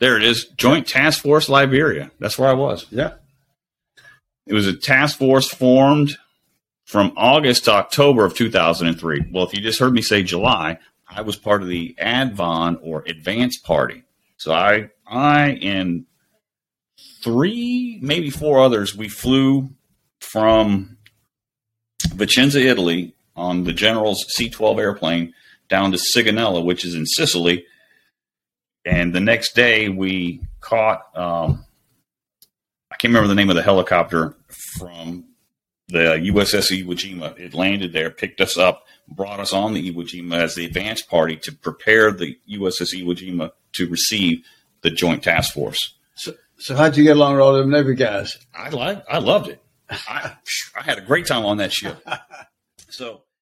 There it is. Joint Task Force Liberia. That's where I was. Yeah. It was a task force formed from August to October of 2003. Well, if you just heard me say July, I was part of the ADVON or Advance Party. So I, I and three, maybe four others, we flew from Vicenza, Italy, on the General's C-12 airplane down to Sigonella, which is in Sicily. And the next day, we caught. Um, I can't remember the name of the helicopter from the USS Iwo Jima. It landed there, picked us up, brought us on the Iwo Jima as the advance party to prepare the USS Iwo Jima to receive the Joint Task Force. So, so how'd you get along with all them Navy guys? I like, I loved it. I, I had a great time on that ship. So